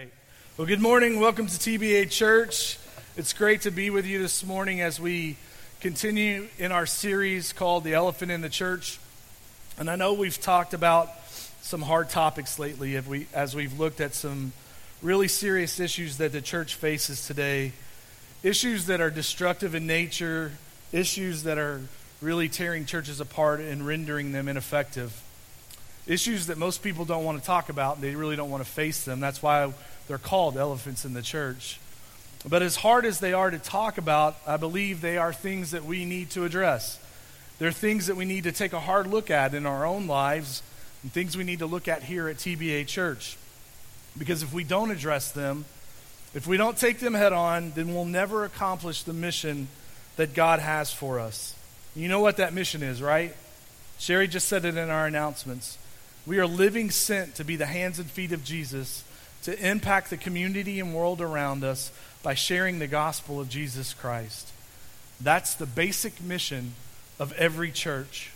right. Well, good morning. Welcome to TBA Church. It's great to be with you this morning as we continue in our series called The Elephant in the Church. And I know we've talked about some hard topics lately we, as we've looked at some really serious issues that the church faces today. Issues that are destructive in nature, issues that are really tearing churches apart and rendering them ineffective issues that most people don't want to talk about and they really don't want to face them. That's why they're called elephants in the church. But as hard as they are to talk about, I believe they are things that we need to address. They're things that we need to take a hard look at in our own lives and things we need to look at here at TBA Church. Because if we don't address them, if we don't take them head on, then we'll never accomplish the mission that God has for us. You know what that mission is, right? Sherry just said it in our announcements. We are living sent to be the hands and feet of Jesus to impact the community and world around us by sharing the gospel of Jesus Christ. That's the basic mission of every church.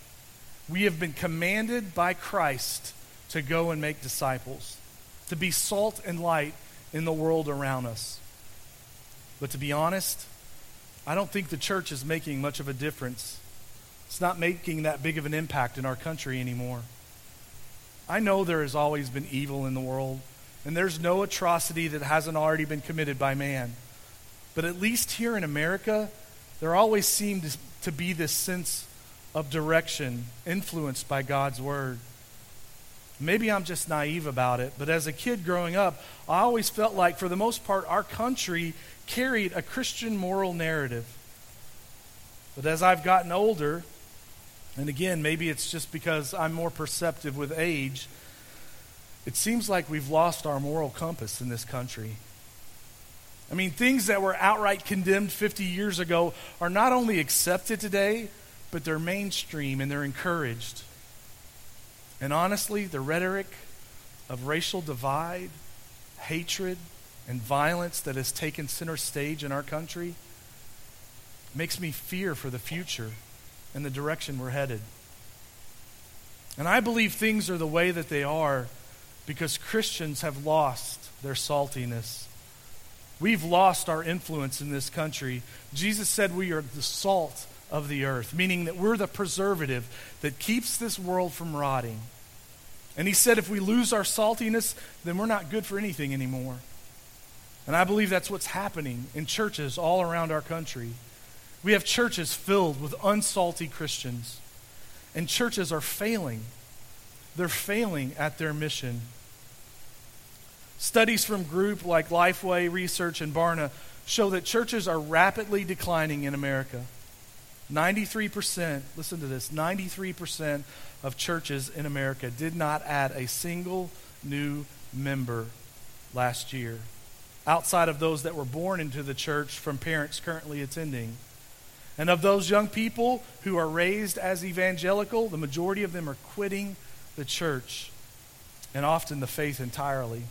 We have been commanded by Christ to go and make disciples, to be salt and light in the world around us. But to be honest, I don't think the church is making much of a difference. It's not making that big of an impact in our country anymore. I know there has always been evil in the world, and there's no atrocity that hasn't already been committed by man. But at least here in America, there always seemed to be this sense of direction influenced by God's word. Maybe I'm just naive about it, but as a kid growing up, I always felt like, for the most part, our country carried a Christian moral narrative. But as I've gotten older, and again, maybe it's just because I'm more perceptive with age. It seems like we've lost our moral compass in this country. I mean, things that were outright condemned 50 years ago are not only accepted today, but they're mainstream and they're encouraged. And honestly, the rhetoric of racial divide, hatred, and violence that has taken center stage in our country makes me fear for the future and the direction we're headed. And I believe things are the way that they are because Christians have lost their saltiness. We've lost our influence in this country. Jesus said we are the salt of the earth, meaning that we're the preservative that keeps this world from rotting. And he said if we lose our saltiness, then we're not good for anything anymore. And I believe that's what's happening in churches all around our country. We have churches filled with unsalty Christians, and churches are failing. They're failing at their mission. Studies from group like Lifeway Research and Barna show that churches are rapidly declining in America. 93%, listen to this 93% of churches in America did not add a single new member last year, outside of those that were born into the church from parents currently attending. And of those young people who are raised as evangelical, the majority of them are quitting the church and often the faith entirely.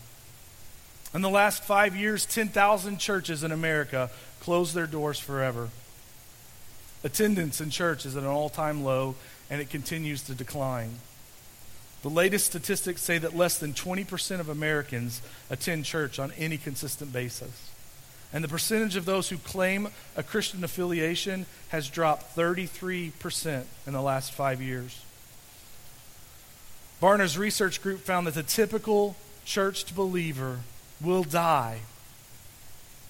In the last five years, 10,000 churches in America closed their doors forever. Attendance in church is at an all time low, and it continues to decline. The latest statistics say that less than 20% of Americans attend church on any consistent basis. And the percentage of those who claim a Christian affiliation has dropped 33% in the last five years. Barna's research group found that the typical church believer will die.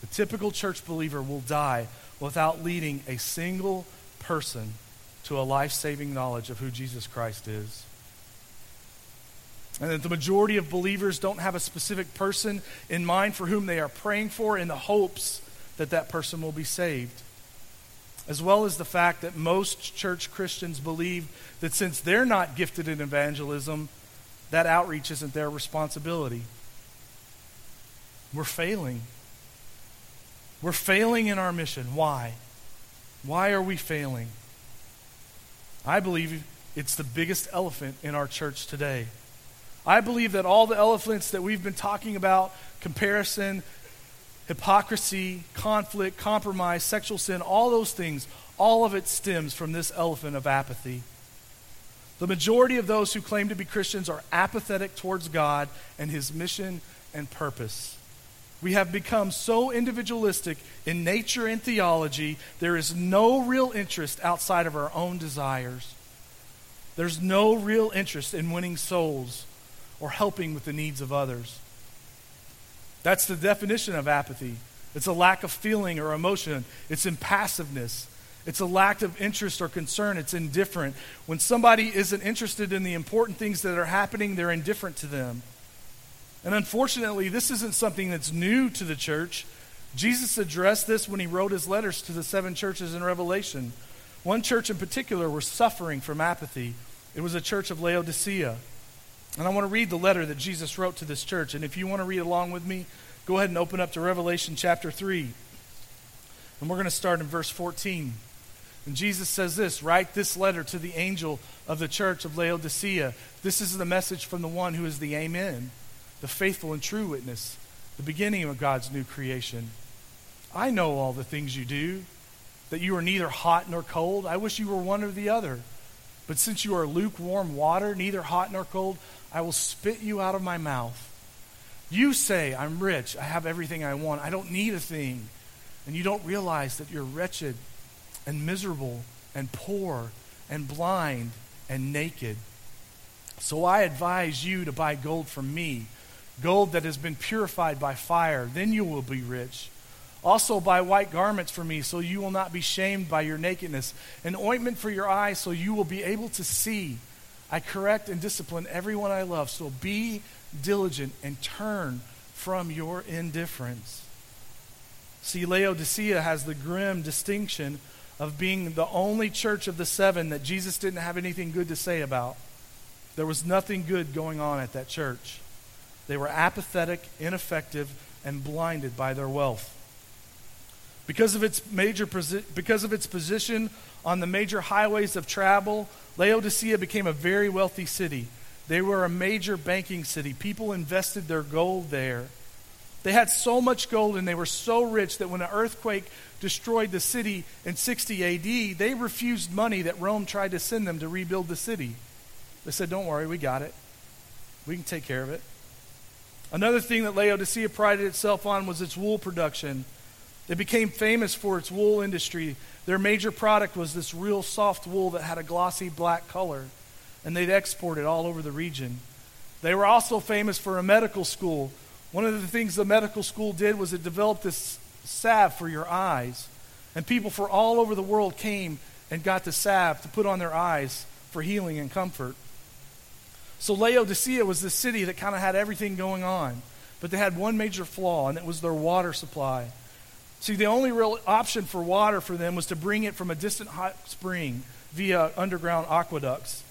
The typical church believer will die without leading a single person to a life saving knowledge of who Jesus Christ is and that the majority of believers don't have a specific person in mind for whom they are praying for in the hopes that that person will be saved. As well as the fact that most church Christians believe that since they're not gifted in evangelism, that outreach isn't their responsibility. We're failing. We're failing in our mission. Why? Why are we failing? I believe it's the biggest elephant in our church today. I believe that all the elephants that we've been talking about comparison, hypocrisy, conflict, compromise, sexual sin all those things all of it stems from this elephant of apathy. The majority of those who claim to be Christians are apathetic towards God and his mission and purpose. We have become so individualistic in nature and theology, there is no real interest outside of our own desires. There's no real interest in winning souls or helping with the needs of others. That's the definition of apathy. It's a lack of feeling or emotion, it's impassiveness. It's a lack of interest or concern. It's indifferent. When somebody isn't interested in the important things that are happening, they're indifferent to them. And unfortunately, this isn't something that's new to the church. Jesus addressed this when he wrote his letters to the seven churches in Revelation. One church in particular was suffering from apathy. It was a church of Laodicea. And I want to read the letter that Jesus wrote to this church. And if you want to read along with me, go ahead and open up to Revelation chapter 3. And we're going to start in verse 14. And Jesus says this Write this letter to the angel of the church of Laodicea. This is the message from the one who is the Amen the faithful and true witness, the beginning of God's new creation. I know all the things you do, that you are neither hot nor cold. I wish you were one or the other. But since you are lukewarm water, neither hot nor cold, I will spit you out of my mouth. You say, I'm rich, I have everything I want, I don't need a thing. And you don't realize that you're wretched and miserable and poor and blind and naked. So I advise you to buy gold from me gold that has been purified by fire, then you will be rich. Also, buy white garments for me, so you will not be shamed by your nakedness, an ointment for your eyes, so you will be able to see. I correct and discipline everyone I love, so be diligent and turn from your indifference. See, Laodicea has the grim distinction of being the only church of the seven that Jesus didn't have anything good to say about. There was nothing good going on at that church. They were apathetic, ineffective, and blinded by their wealth. Because of its major because of its position on the major highways of travel, Laodicea became a very wealthy city. They were a major banking city. People invested their gold there. They had so much gold and they were so rich that when an earthquake destroyed the city in 60 AD, they refused money that Rome tried to send them to rebuild the city. They said, Don't worry, we got it. We can take care of it. Another thing that Laodicea prided itself on was its wool production. It became famous for its wool industry. Their major product was this real soft wool that had a glossy black color, and they'd export it all over the region. They were also famous for a medical school. One of the things the medical school did was it developed this salve for your eyes. And people from all over the world came and got the salve to put on their eyes for healing and comfort. So Laodicea was the city that kind of had everything going on, but they had one major flaw, and it was their water supply. See, the only real option for water for them was to bring it from a distant hot spring via underground aqueducts.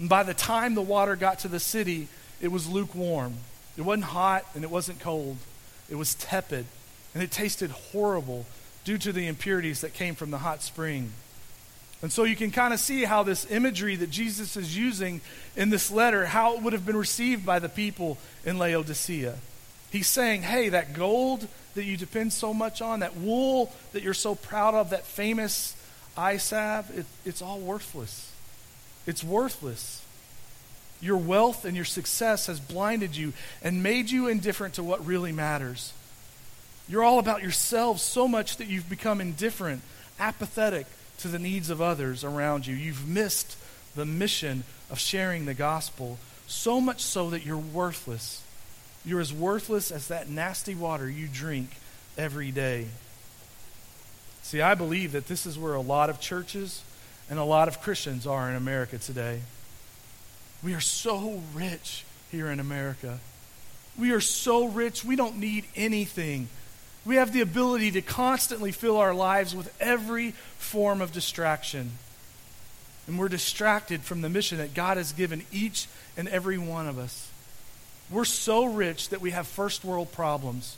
And by the time the water got to the city, it was lukewarm. It wasn't hot and it wasn't cold. It was tepid, and it tasted horrible due to the impurities that came from the hot spring. And so you can kind of see how this imagery that Jesus is using in this letter, how it would have been received by the people in Laodicea. He's saying, hey, that gold that you depend so much on, that wool that you're so proud of, that famous eye salve, it, it's all worthless. It's worthless. Your wealth and your success has blinded you and made you indifferent to what really matters. You're all about yourselves so much that you've become indifferent, apathetic, to the needs of others around you. You've missed the mission of sharing the gospel, so much so that you're worthless. You're as worthless as that nasty water you drink every day. See, I believe that this is where a lot of churches and a lot of Christians are in America today. We are so rich here in America. We are so rich, we don't need anything we have the ability to constantly fill our lives with every form of distraction. And we're distracted from the mission that God has given each and every one of us. We're so rich that we have first world problems.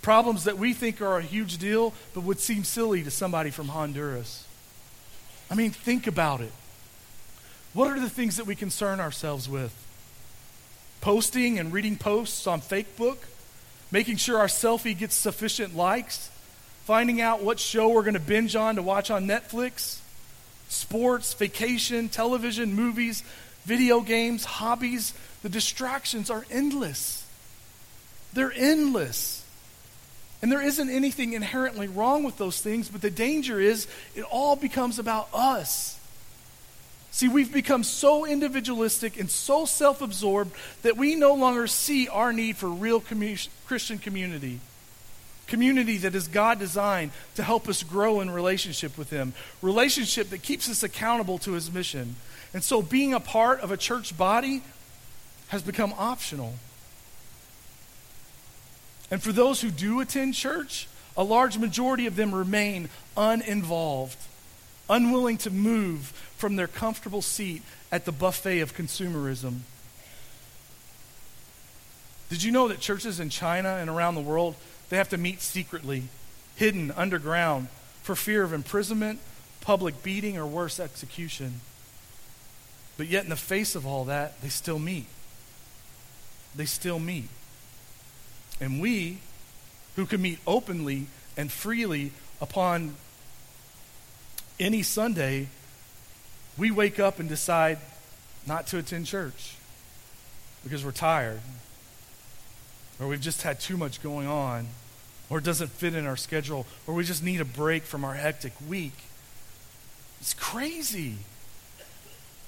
Problems that we think are a huge deal, but would seem silly to somebody from Honduras. I mean, think about it. What are the things that we concern ourselves with? Posting and reading posts on Facebook? Making sure our selfie gets sufficient likes, finding out what show we're going to binge on to watch on Netflix, sports, vacation, television, movies, video games, hobbies. The distractions are endless. They're endless. And there isn't anything inherently wrong with those things, but the danger is it all becomes about us. See, we've become so individualistic and so self absorbed that we no longer see our need for real commu- Christian community. Community that is God designed to help us grow in relationship with Him. Relationship that keeps us accountable to His mission. And so being a part of a church body has become optional. And for those who do attend church, a large majority of them remain uninvolved unwilling to move from their comfortable seat at the buffet of consumerism. Did you know that churches in China and around the world, they have to meet secretly, hidden underground, for fear of imprisonment, public beating, or worse, execution? But yet, in the face of all that, they still meet. They still meet. And we, who can meet openly and freely upon any Sunday, we wake up and decide not to attend church because we're tired, or we've just had too much going on, or it doesn't fit in our schedule, or we just need a break from our hectic week. It's crazy.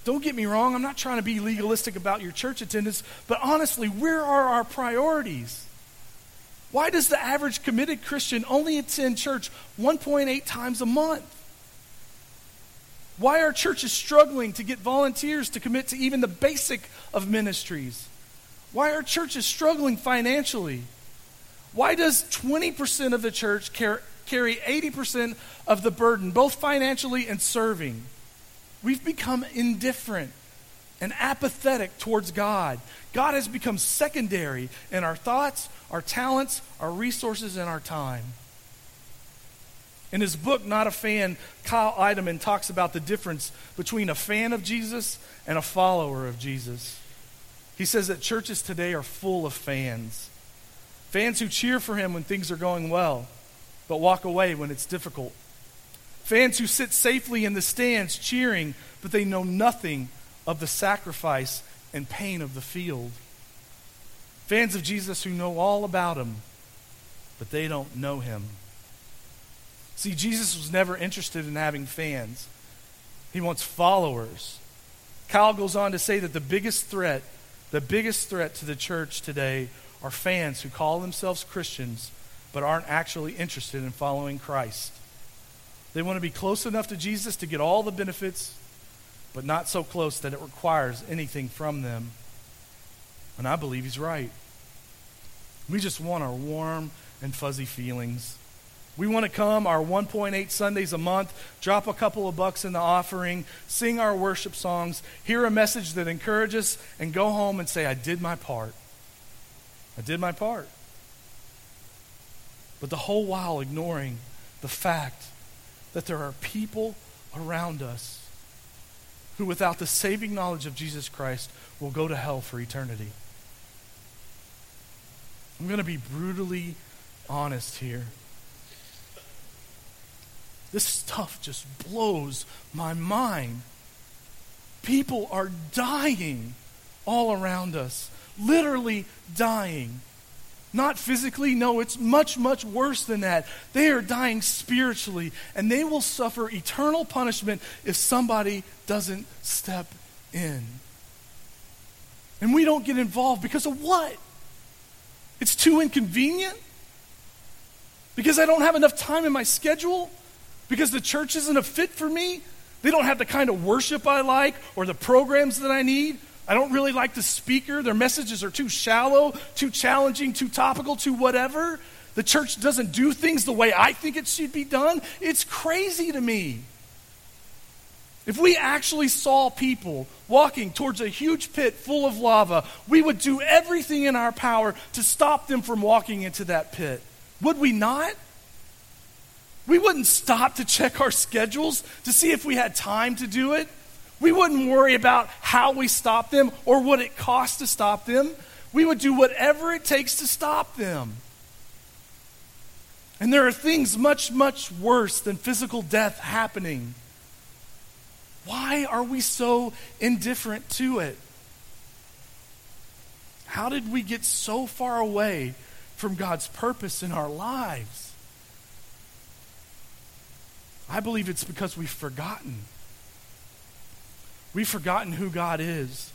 Don't get me wrong, I'm not trying to be legalistic about your church attendance, but honestly, where are our priorities? Why does the average committed Christian only attend church 1.8 times a month? Why are churches struggling to get volunteers to commit to even the basic of ministries? Why are churches struggling financially? Why does 20% of the church carry 80% of the burden, both financially and serving? We've become indifferent and apathetic towards God. God has become secondary in our thoughts, our talents, our resources, and our time. In his book, Not a Fan, Kyle Idleman talks about the difference between a fan of Jesus and a follower of Jesus. He says that churches today are full of fans. Fans who cheer for him when things are going well, but walk away when it's difficult. Fans who sit safely in the stands cheering, but they know nothing of the sacrifice and pain of the field. Fans of Jesus who know all about him, but they don't know him. See, Jesus was never interested in having fans, he wants followers. Kyle goes on to say that the biggest threat, the biggest threat to the church today are fans who call themselves Christians but aren't actually interested in following Christ. They want to be close enough to Jesus to get all the benefits, but not so close that it requires anything from them. And I believe he's right. We just want our warm and fuzzy feelings. We want to come our 1.8 Sundays a month, drop a couple of bucks in the offering, sing our worship songs, hear a message that encourages, and go home and say, I did my part. I did my part. But the whole while ignoring the fact that there are people around us who, without the saving knowledge of Jesus Christ, will go to hell for eternity. I'm going to be brutally honest here. This stuff just blows my mind. People are dying all around us, literally dying. Not physically, no, it's much, much worse than that. They are dying spiritually, and they will suffer eternal punishment if somebody doesn't step in. And we don't get involved because of what? It's too inconvenient? Because I don't have enough time in my schedule? Because the church isn't a fit for me. They don't have the kind of worship I like or the programs that I need. I don't really like the speaker. Their messages are too shallow, too challenging, too topical, too whatever. The church doesn't do things the way I think it should be done. It's crazy to me. If we actually saw people walking towards a huge pit full of lava, we would do everything in our power to stop them from walking into that pit. Would we not? We wouldn't stop to check our schedules to see if we had time to do it. We wouldn't worry about how we stop them or what it costs to stop them. We would do whatever it takes to stop them. And there are things much, much worse than physical death happening. Why are we so indifferent to it? How did we get so far away from God's purpose in our lives. I believe it's because we've forgotten. We've forgotten who God is.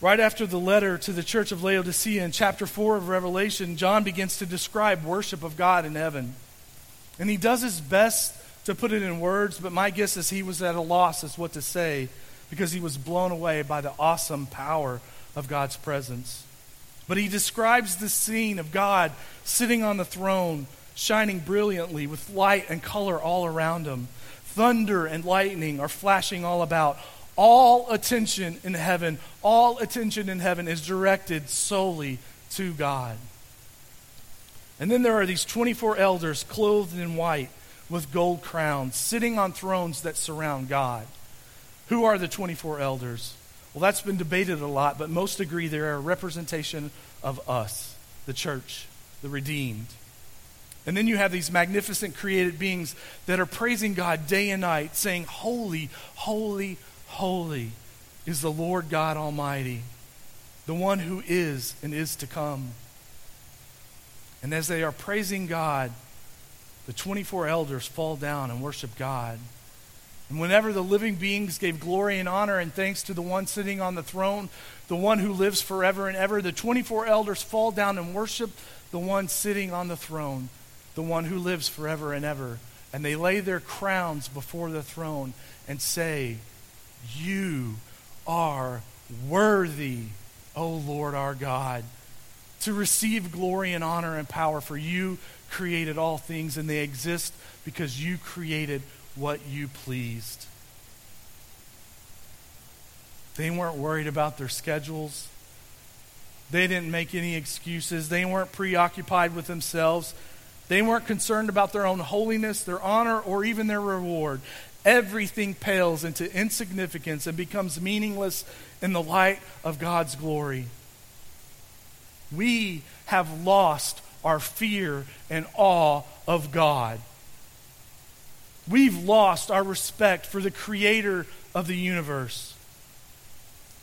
Right after the letter to the church of Laodicea in chapter 4 of Revelation, John begins to describe worship of God in heaven. And he does his best to put it in words, but my guess is he was at a loss as what to say because he was blown away by the awesome power of God's presence. But he describes the scene of God sitting on the throne, shining brilliantly with light and color all around him. Thunder and lightning are flashing all about. All attention in heaven, all attention in heaven is directed solely to God. And then there are these 24 elders clothed in white with gold crowns, sitting on thrones that surround God. Who are the 24 elders? Well, that's been debated a lot, but most agree they're a representation of us, the church, the redeemed. And then you have these magnificent created beings that are praising God day and night, saying, Holy, holy, holy is the Lord God Almighty, the one who is and is to come. And as they are praising God, the 24 elders fall down and worship God. And whenever the living beings gave glory and honor and thanks to the one sitting on the throne, the one who lives forever and ever, the 24 elders fall down and worship the one sitting on the throne, the one who lives forever and ever. And they lay their crowns before the throne and say, You are worthy, O Lord our God to receive glory and honor and power, for you created all things, and they exist because you created what you pleased. They weren't worried about their schedules. They didn't make any excuses. They weren't preoccupied with themselves. They weren't concerned about their own holiness, their honor, or even their reward. Everything pales into insignificance and becomes meaningless in the light of God's glory. We have lost our fear and awe of God. We've lost our respect for the creator of the universe.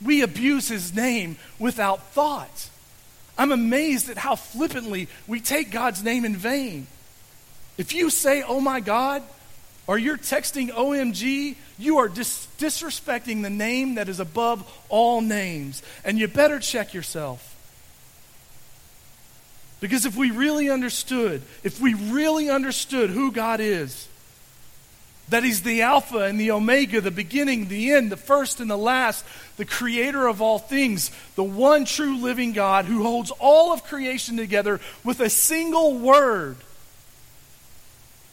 We abuse his name without thought. I'm amazed at how flippantly we take God's name in vain. If you say, oh my God, or you're texting OMG, you are dis- disrespecting the name that is above all names. And you better check yourself. Because if we really understood, if we really understood who God is, that He's the Alpha and the Omega, the beginning, the end, the first and the last, the creator of all things, the one true living God who holds all of creation together with a single word.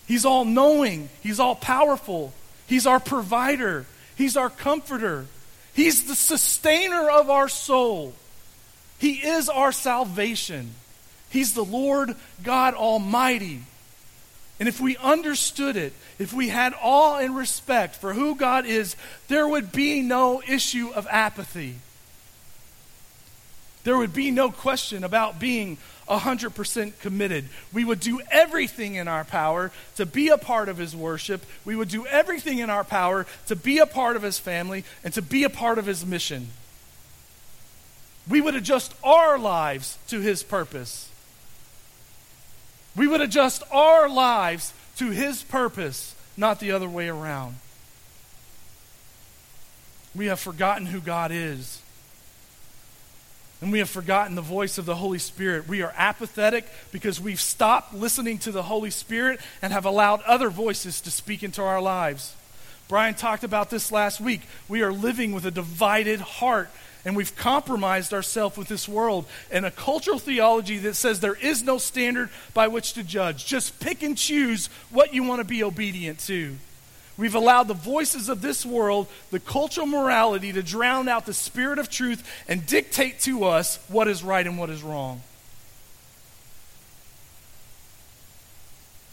He's all knowing, He's all powerful, He's our provider, He's our comforter, He's the sustainer of our soul, He is our salvation. He's the Lord God Almighty. And if we understood it, if we had awe and respect for who God is, there would be no issue of apathy. There would be no question about being 100% committed. We would do everything in our power to be a part of His worship. We would do everything in our power to be a part of His family and to be a part of His mission. We would adjust our lives to His purpose. We would adjust our lives to His purpose, not the other way around. We have forgotten who God is. And we have forgotten the voice of the Holy Spirit. We are apathetic because we've stopped listening to the Holy Spirit and have allowed other voices to speak into our lives. Brian talked about this last week. We are living with a divided heart and we've compromised ourselves with this world and a cultural theology that says there is no standard by which to judge. Just pick and choose what you want to be obedient to. We've allowed the voices of this world, the cultural morality, to drown out the spirit of truth and dictate to us what is right and what is wrong.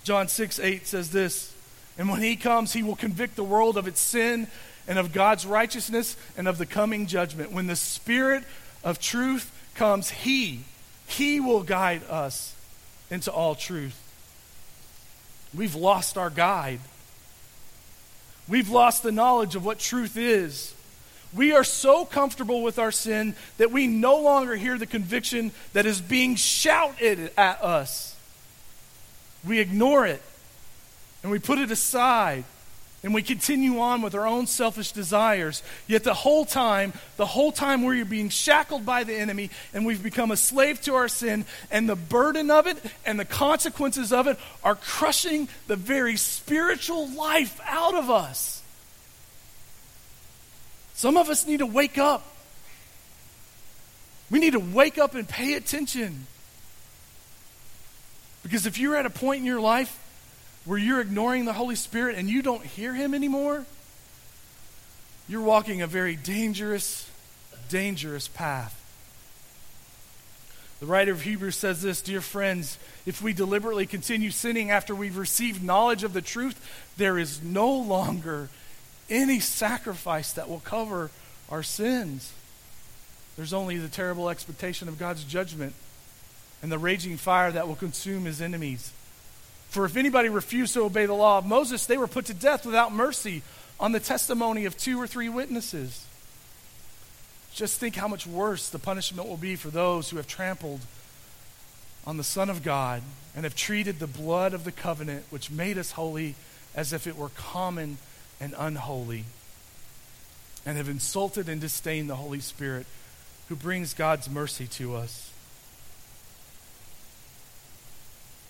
John 6 8 says this, and when he comes, he will convict the world of its sin and of God's righteousness and of the coming judgment. When the Spirit of truth comes, He, He will guide us into all truth. We've lost our guide. We've lost the knowledge of what truth is. We are so comfortable with our sin that we no longer hear the conviction that is being shouted at us. We ignore it and we put it aside and we continue on with our own selfish desires. Yet the whole time, the whole time we're being shackled by the enemy and we've become a slave to our sin, and the burden of it and the consequences of it are crushing the very spiritual life out of us. Some of us need to wake up. We need to wake up and pay attention. Because if you're at a point in your life where you're ignoring the Holy Spirit and you don't hear Him anymore, you're walking a very dangerous, dangerous path. The writer of Hebrews says this Dear friends, if we deliberately continue sinning after we've received knowledge of the truth, there is no longer any sacrifice that will cover our sins. There's only the terrible expectation of God's judgment and the raging fire that will consume his enemies. For if anybody refused to obey the law of Moses, they were put to death without mercy on the testimony of two or three witnesses. Just think how much worse the punishment will be for those who have trampled on the Son of God and have treated the blood of the covenant, which made us holy, as if it were common and unholy, and have insulted and disdained the Holy Spirit, who brings God's mercy to us.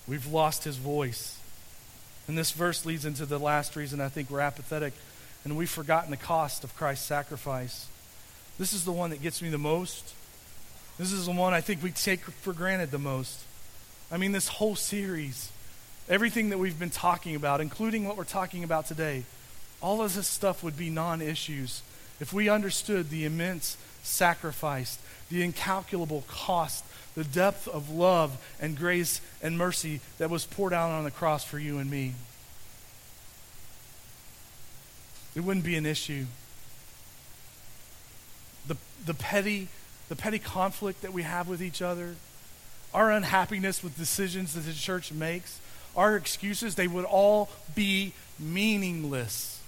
We've lost his voice. And this verse leads into the last reason I think we're apathetic and we've forgotten the cost of Christ's sacrifice. This is the one that gets me the most. This is the one I think we take for granted the most. I mean, this whole series, everything that we've been talking about, including what we're talking about today, all of this stuff would be non issues if we understood the immense sacrifice, the incalculable cost the depth of love and grace and mercy that was poured out on the cross for you and me. It wouldn't be an issue. The, the, petty, the petty conflict that we have with each other, our unhappiness with decisions that the church makes, our excuses, they would all be meaningless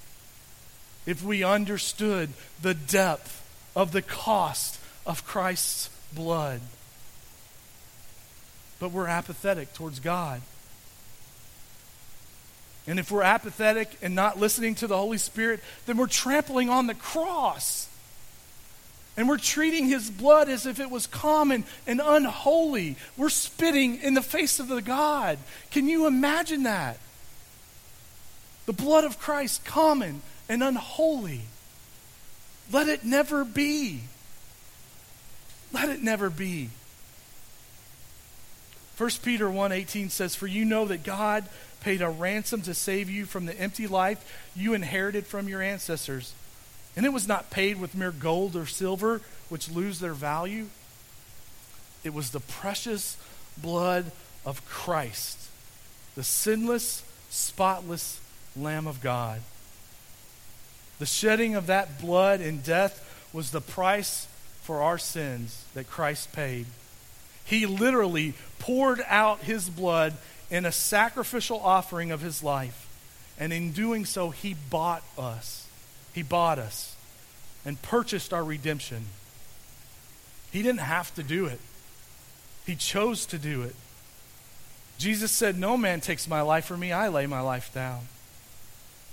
if we understood the depth of the cost of Christ's blood but we're apathetic towards God. And if we're apathetic and not listening to the Holy Spirit, then we're trampling on the cross. And we're treating his blood as if it was common and unholy. We're spitting in the face of the God. Can you imagine that? The blood of Christ, common and unholy. Let it never be. Let it never be. 1 Peter 1:18 says for you know that God paid a ransom to save you from the empty life you inherited from your ancestors. And it was not paid with mere gold or silver which lose their value. It was the precious blood of Christ, the sinless, spotless lamb of God. The shedding of that blood in death was the price for our sins that Christ paid. He literally poured out his blood in a sacrificial offering of his life. And in doing so, he bought us. He bought us and purchased our redemption. He didn't have to do it, he chose to do it. Jesus said, No man takes my life from me, I lay my life down.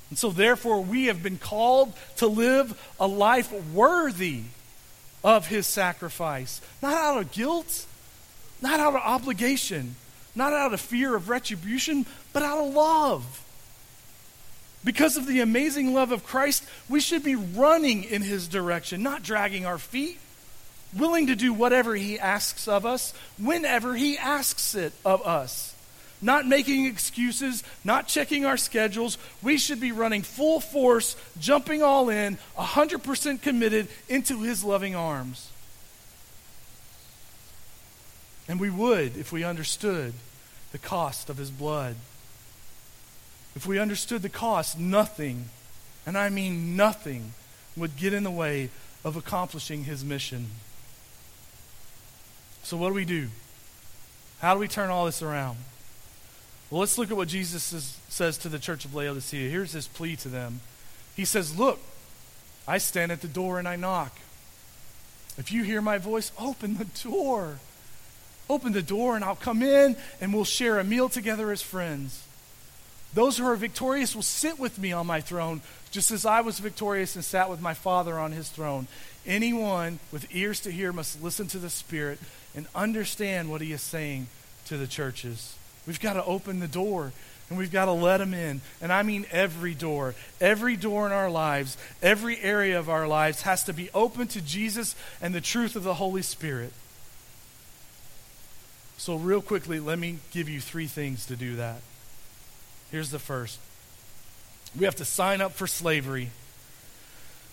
And so, therefore, we have been called to live a life worthy of his sacrifice, not out of guilt, not out of obligation, not out of fear of retribution, but out of love. Because of the amazing love of Christ, we should be running in his direction, not dragging our feet, willing to do whatever he asks of us, whenever he asks it of us. Not making excuses, not checking our schedules. We should be running full force, jumping all in, 100% committed into his loving arms. And we would if we understood the cost of his blood. If we understood the cost, nothing, and I mean nothing, would get in the way of accomplishing his mission. So, what do we do? How do we turn all this around? Well, let's look at what Jesus is, says to the church of Laodicea. Here's his plea to them He says, Look, I stand at the door and I knock. If you hear my voice, open the door. Open the door and I'll come in and we'll share a meal together as friends. Those who are victorious will sit with me on my throne, just as I was victorious and sat with my Father on his throne. Anyone with ears to hear must listen to the Spirit and understand what he is saying to the churches. We've got to open the door and we've got to let them in. And I mean every door. Every door in our lives, every area of our lives has to be open to Jesus and the truth of the Holy Spirit. So, real quickly, let me give you three things to do that. Here's the first we have to sign up for slavery.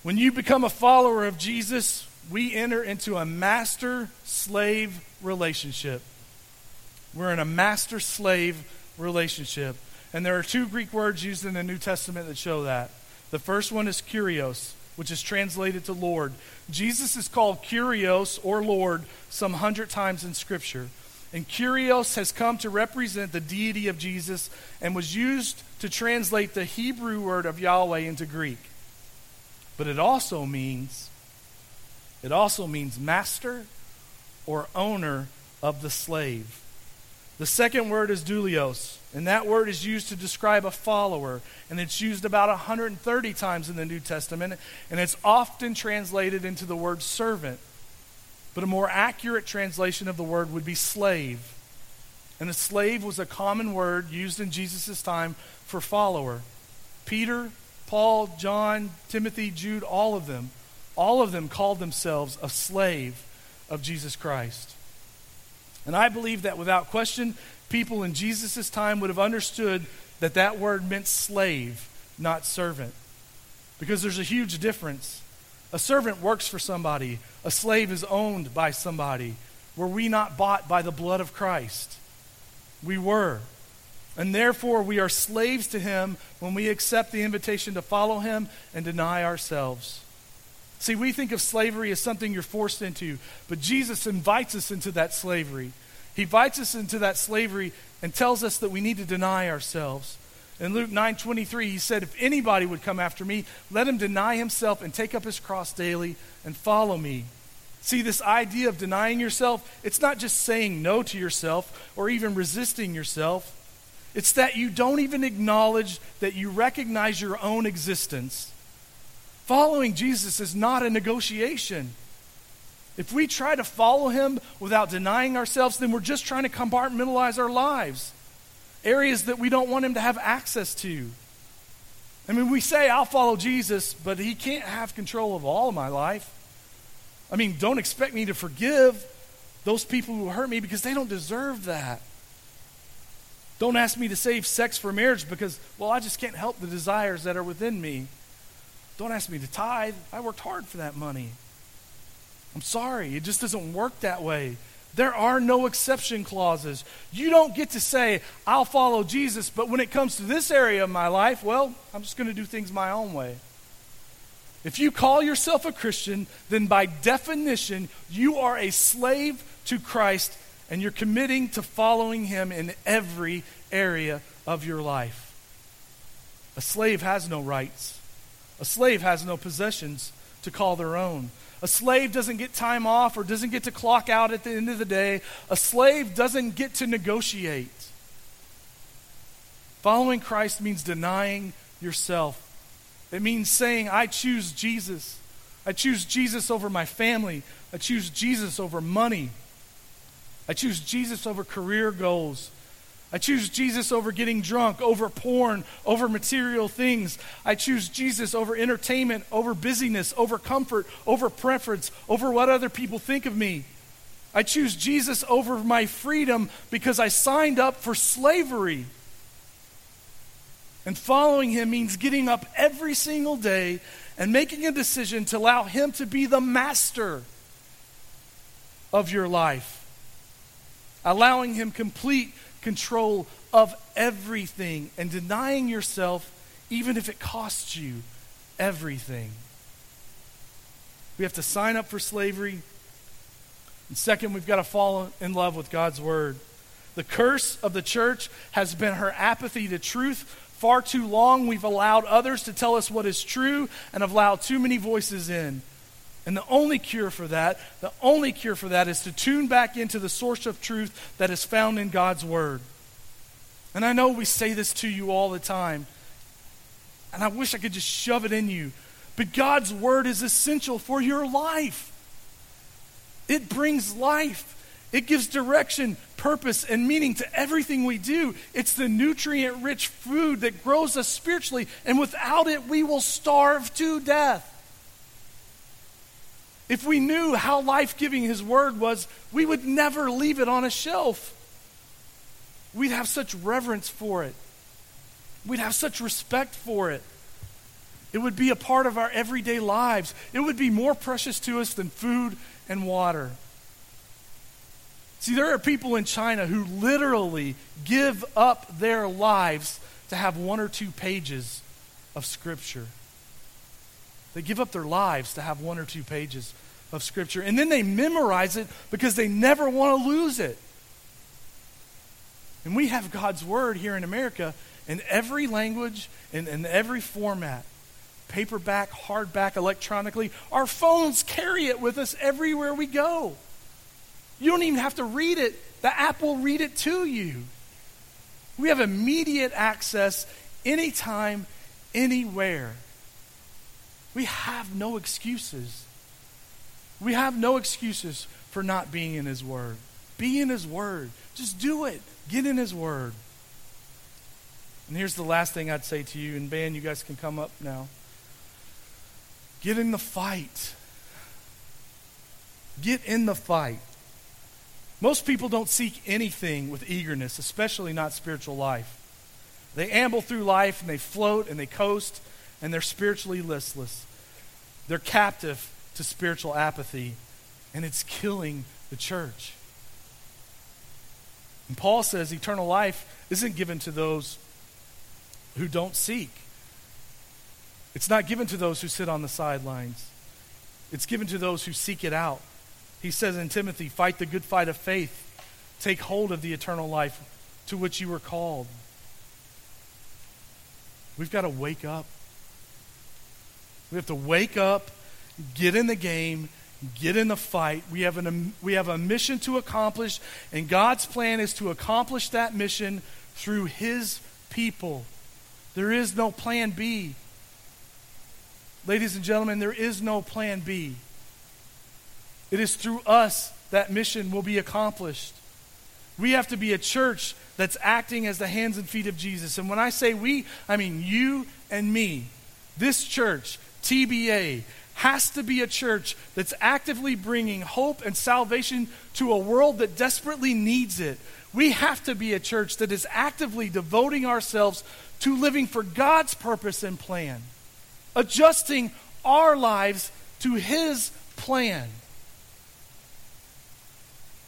When you become a follower of Jesus, we enter into a master slave relationship. We're in a master slave relationship. And there are two Greek words used in the New Testament that show that. The first one is kurios, which is translated to Lord. Jesus is called kurios or Lord some hundred times in Scripture. And kurios has come to represent the deity of Jesus and was used to translate the Hebrew word of Yahweh into Greek. But it also means it also means master or owner of the slave. The second word is doulos, and that word is used to describe a follower, and it's used about 130 times in the New Testament, and it's often translated into the word servant. But a more accurate translation of the word would be slave. And a slave was a common word used in Jesus' time for follower. Peter, Paul, John, Timothy, Jude, all of them, all of them called themselves a slave of Jesus Christ. And I believe that without question, people in Jesus' time would have understood that that word meant slave, not servant. Because there's a huge difference. A servant works for somebody, a slave is owned by somebody. Were we not bought by the blood of Christ? We were. And therefore, we are slaves to him when we accept the invitation to follow him and deny ourselves. See, we think of slavery as something you're forced into, but Jesus invites us into that slavery. He invites us into that slavery and tells us that we need to deny ourselves. In Luke 9:23, he said, "If anybody would come after me, let him deny himself and take up his cross daily and follow me." See, this idea of denying yourself, it's not just saying no to yourself or even resisting yourself. It's that you don't even acknowledge that you recognize your own existence. Following Jesus is not a negotiation. If we try to follow him without denying ourselves, then we're just trying to compartmentalize our lives areas that we don't want him to have access to. I mean, we say, I'll follow Jesus, but he can't have control of all of my life. I mean, don't expect me to forgive those people who hurt me because they don't deserve that. Don't ask me to save sex for marriage because, well, I just can't help the desires that are within me. Don't ask me to tithe. I worked hard for that money. I'm sorry. It just doesn't work that way. There are no exception clauses. You don't get to say, I'll follow Jesus, but when it comes to this area of my life, well, I'm just going to do things my own way. If you call yourself a Christian, then by definition, you are a slave to Christ and you're committing to following him in every area of your life. A slave has no rights, a slave has no possessions to call their own. A slave doesn't get time off or doesn't get to clock out at the end of the day. A slave doesn't get to negotiate. Following Christ means denying yourself. It means saying, I choose Jesus. I choose Jesus over my family. I choose Jesus over money. I choose Jesus over career goals. I choose Jesus over getting drunk, over porn, over material things. I choose Jesus over entertainment, over busyness, over comfort, over preference, over what other people think of me. I choose Jesus over my freedom because I signed up for slavery. And following him means getting up every single day and making a decision to allow him to be the master of your life, allowing him complete control of everything and denying yourself, even if it costs you everything. We have to sign up for slavery. And second, we've got to fall in love with God's word. The curse of the church has been her apathy to truth Far too long, we've allowed others to tell us what is true and have allowed too many voices in. And the only cure for that, the only cure for that is to tune back into the source of truth that is found in God's Word. And I know we say this to you all the time, and I wish I could just shove it in you, but God's Word is essential for your life. It brings life. It gives direction, purpose, and meaning to everything we do. It's the nutrient rich food that grows us spiritually, and without it, we will starve to death. If we knew how life giving His Word was, we would never leave it on a shelf. We'd have such reverence for it, we'd have such respect for it. It would be a part of our everyday lives. It would be more precious to us than food and water. See, there are people in China who literally give up their lives to have one or two pages of Scripture. They give up their lives to have one or two pages of Scripture. And then they memorize it because they never want to lose it. And we have God's Word here in America in every language and in every format paperback, hardback, electronically. Our phones carry it with us everywhere we go. You don't even have to read it, the app will read it to you. We have immediate access anytime, anywhere. We have no excuses. We have no excuses for not being in His Word. Be in His Word. Just do it. Get in His Word. And here's the last thing I'd say to you, and Ben, you guys can come up now. Get in the fight. Get in the fight. Most people don't seek anything with eagerness, especially not spiritual life. They amble through life and they float and they coast and they're spiritually listless. They're captive to spiritual apathy and it's killing the church. And Paul says eternal life isn't given to those who don't seek. It's not given to those who sit on the sidelines. It's given to those who seek it out. He says in Timothy, fight the good fight of faith. Take hold of the eternal life to which you were called. We've got to wake up. We have to wake up, get in the game, get in the fight. We have, an, we have a mission to accomplish, and God's plan is to accomplish that mission through His people. There is no plan B. Ladies and gentlemen, there is no plan B. It is through us that mission will be accomplished. We have to be a church that's acting as the hands and feet of Jesus. And when I say we, I mean you and me. This church, TBA, has to be a church that's actively bringing hope and salvation to a world that desperately needs it. We have to be a church that is actively devoting ourselves to living for God's purpose and plan, adjusting our lives to His plan.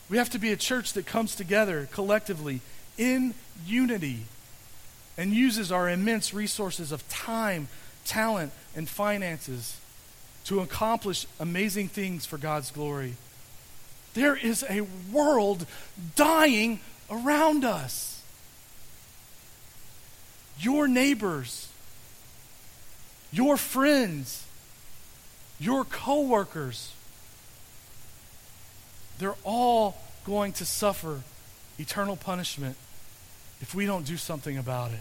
We have to be a church that comes together collectively in unity and uses our immense resources of time, talent, and finances to accomplish amazing things for God's glory. There is a world dying around us. Your neighbors, your friends, your coworkers, they're all going to suffer eternal punishment if we don't do something about it.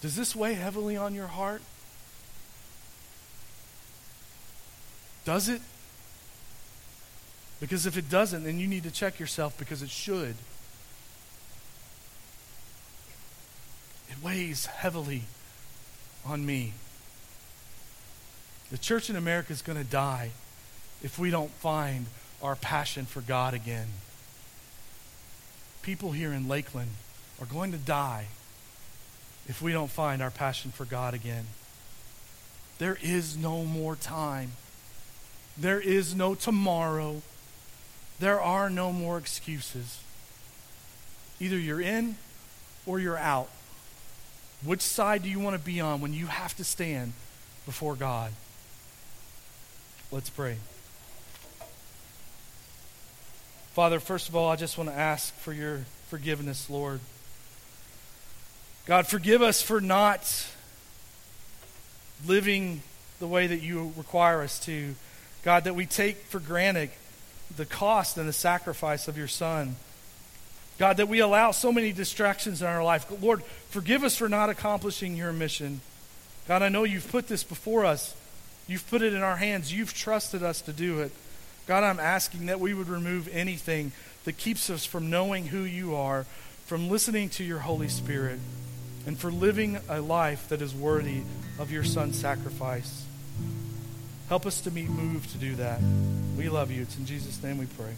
Does this weigh heavily on your heart? Does it? Because if it doesn't, then you need to check yourself because it should. It weighs heavily on me. The church in America is going to die if we don't find our passion for God again. People here in Lakeland are going to die if we don't find our passion for God again. There is no more time. There is no tomorrow. There are no more excuses. Either you're in or you're out. Which side do you want to be on when you have to stand before God? Let's pray. Father, first of all, I just want to ask for your forgiveness, Lord. God, forgive us for not living the way that you require us to. God, that we take for granted the cost and the sacrifice of your Son. God, that we allow so many distractions in our life. Lord, forgive us for not accomplishing your mission. God, I know you've put this before us. You've put it in our hands. You've trusted us to do it. God, I'm asking that we would remove anything that keeps us from knowing who you are, from listening to your Holy Spirit, and for living a life that is worthy of your Son's sacrifice. Help us to be moved to do that. We love you. It's in Jesus' name we pray.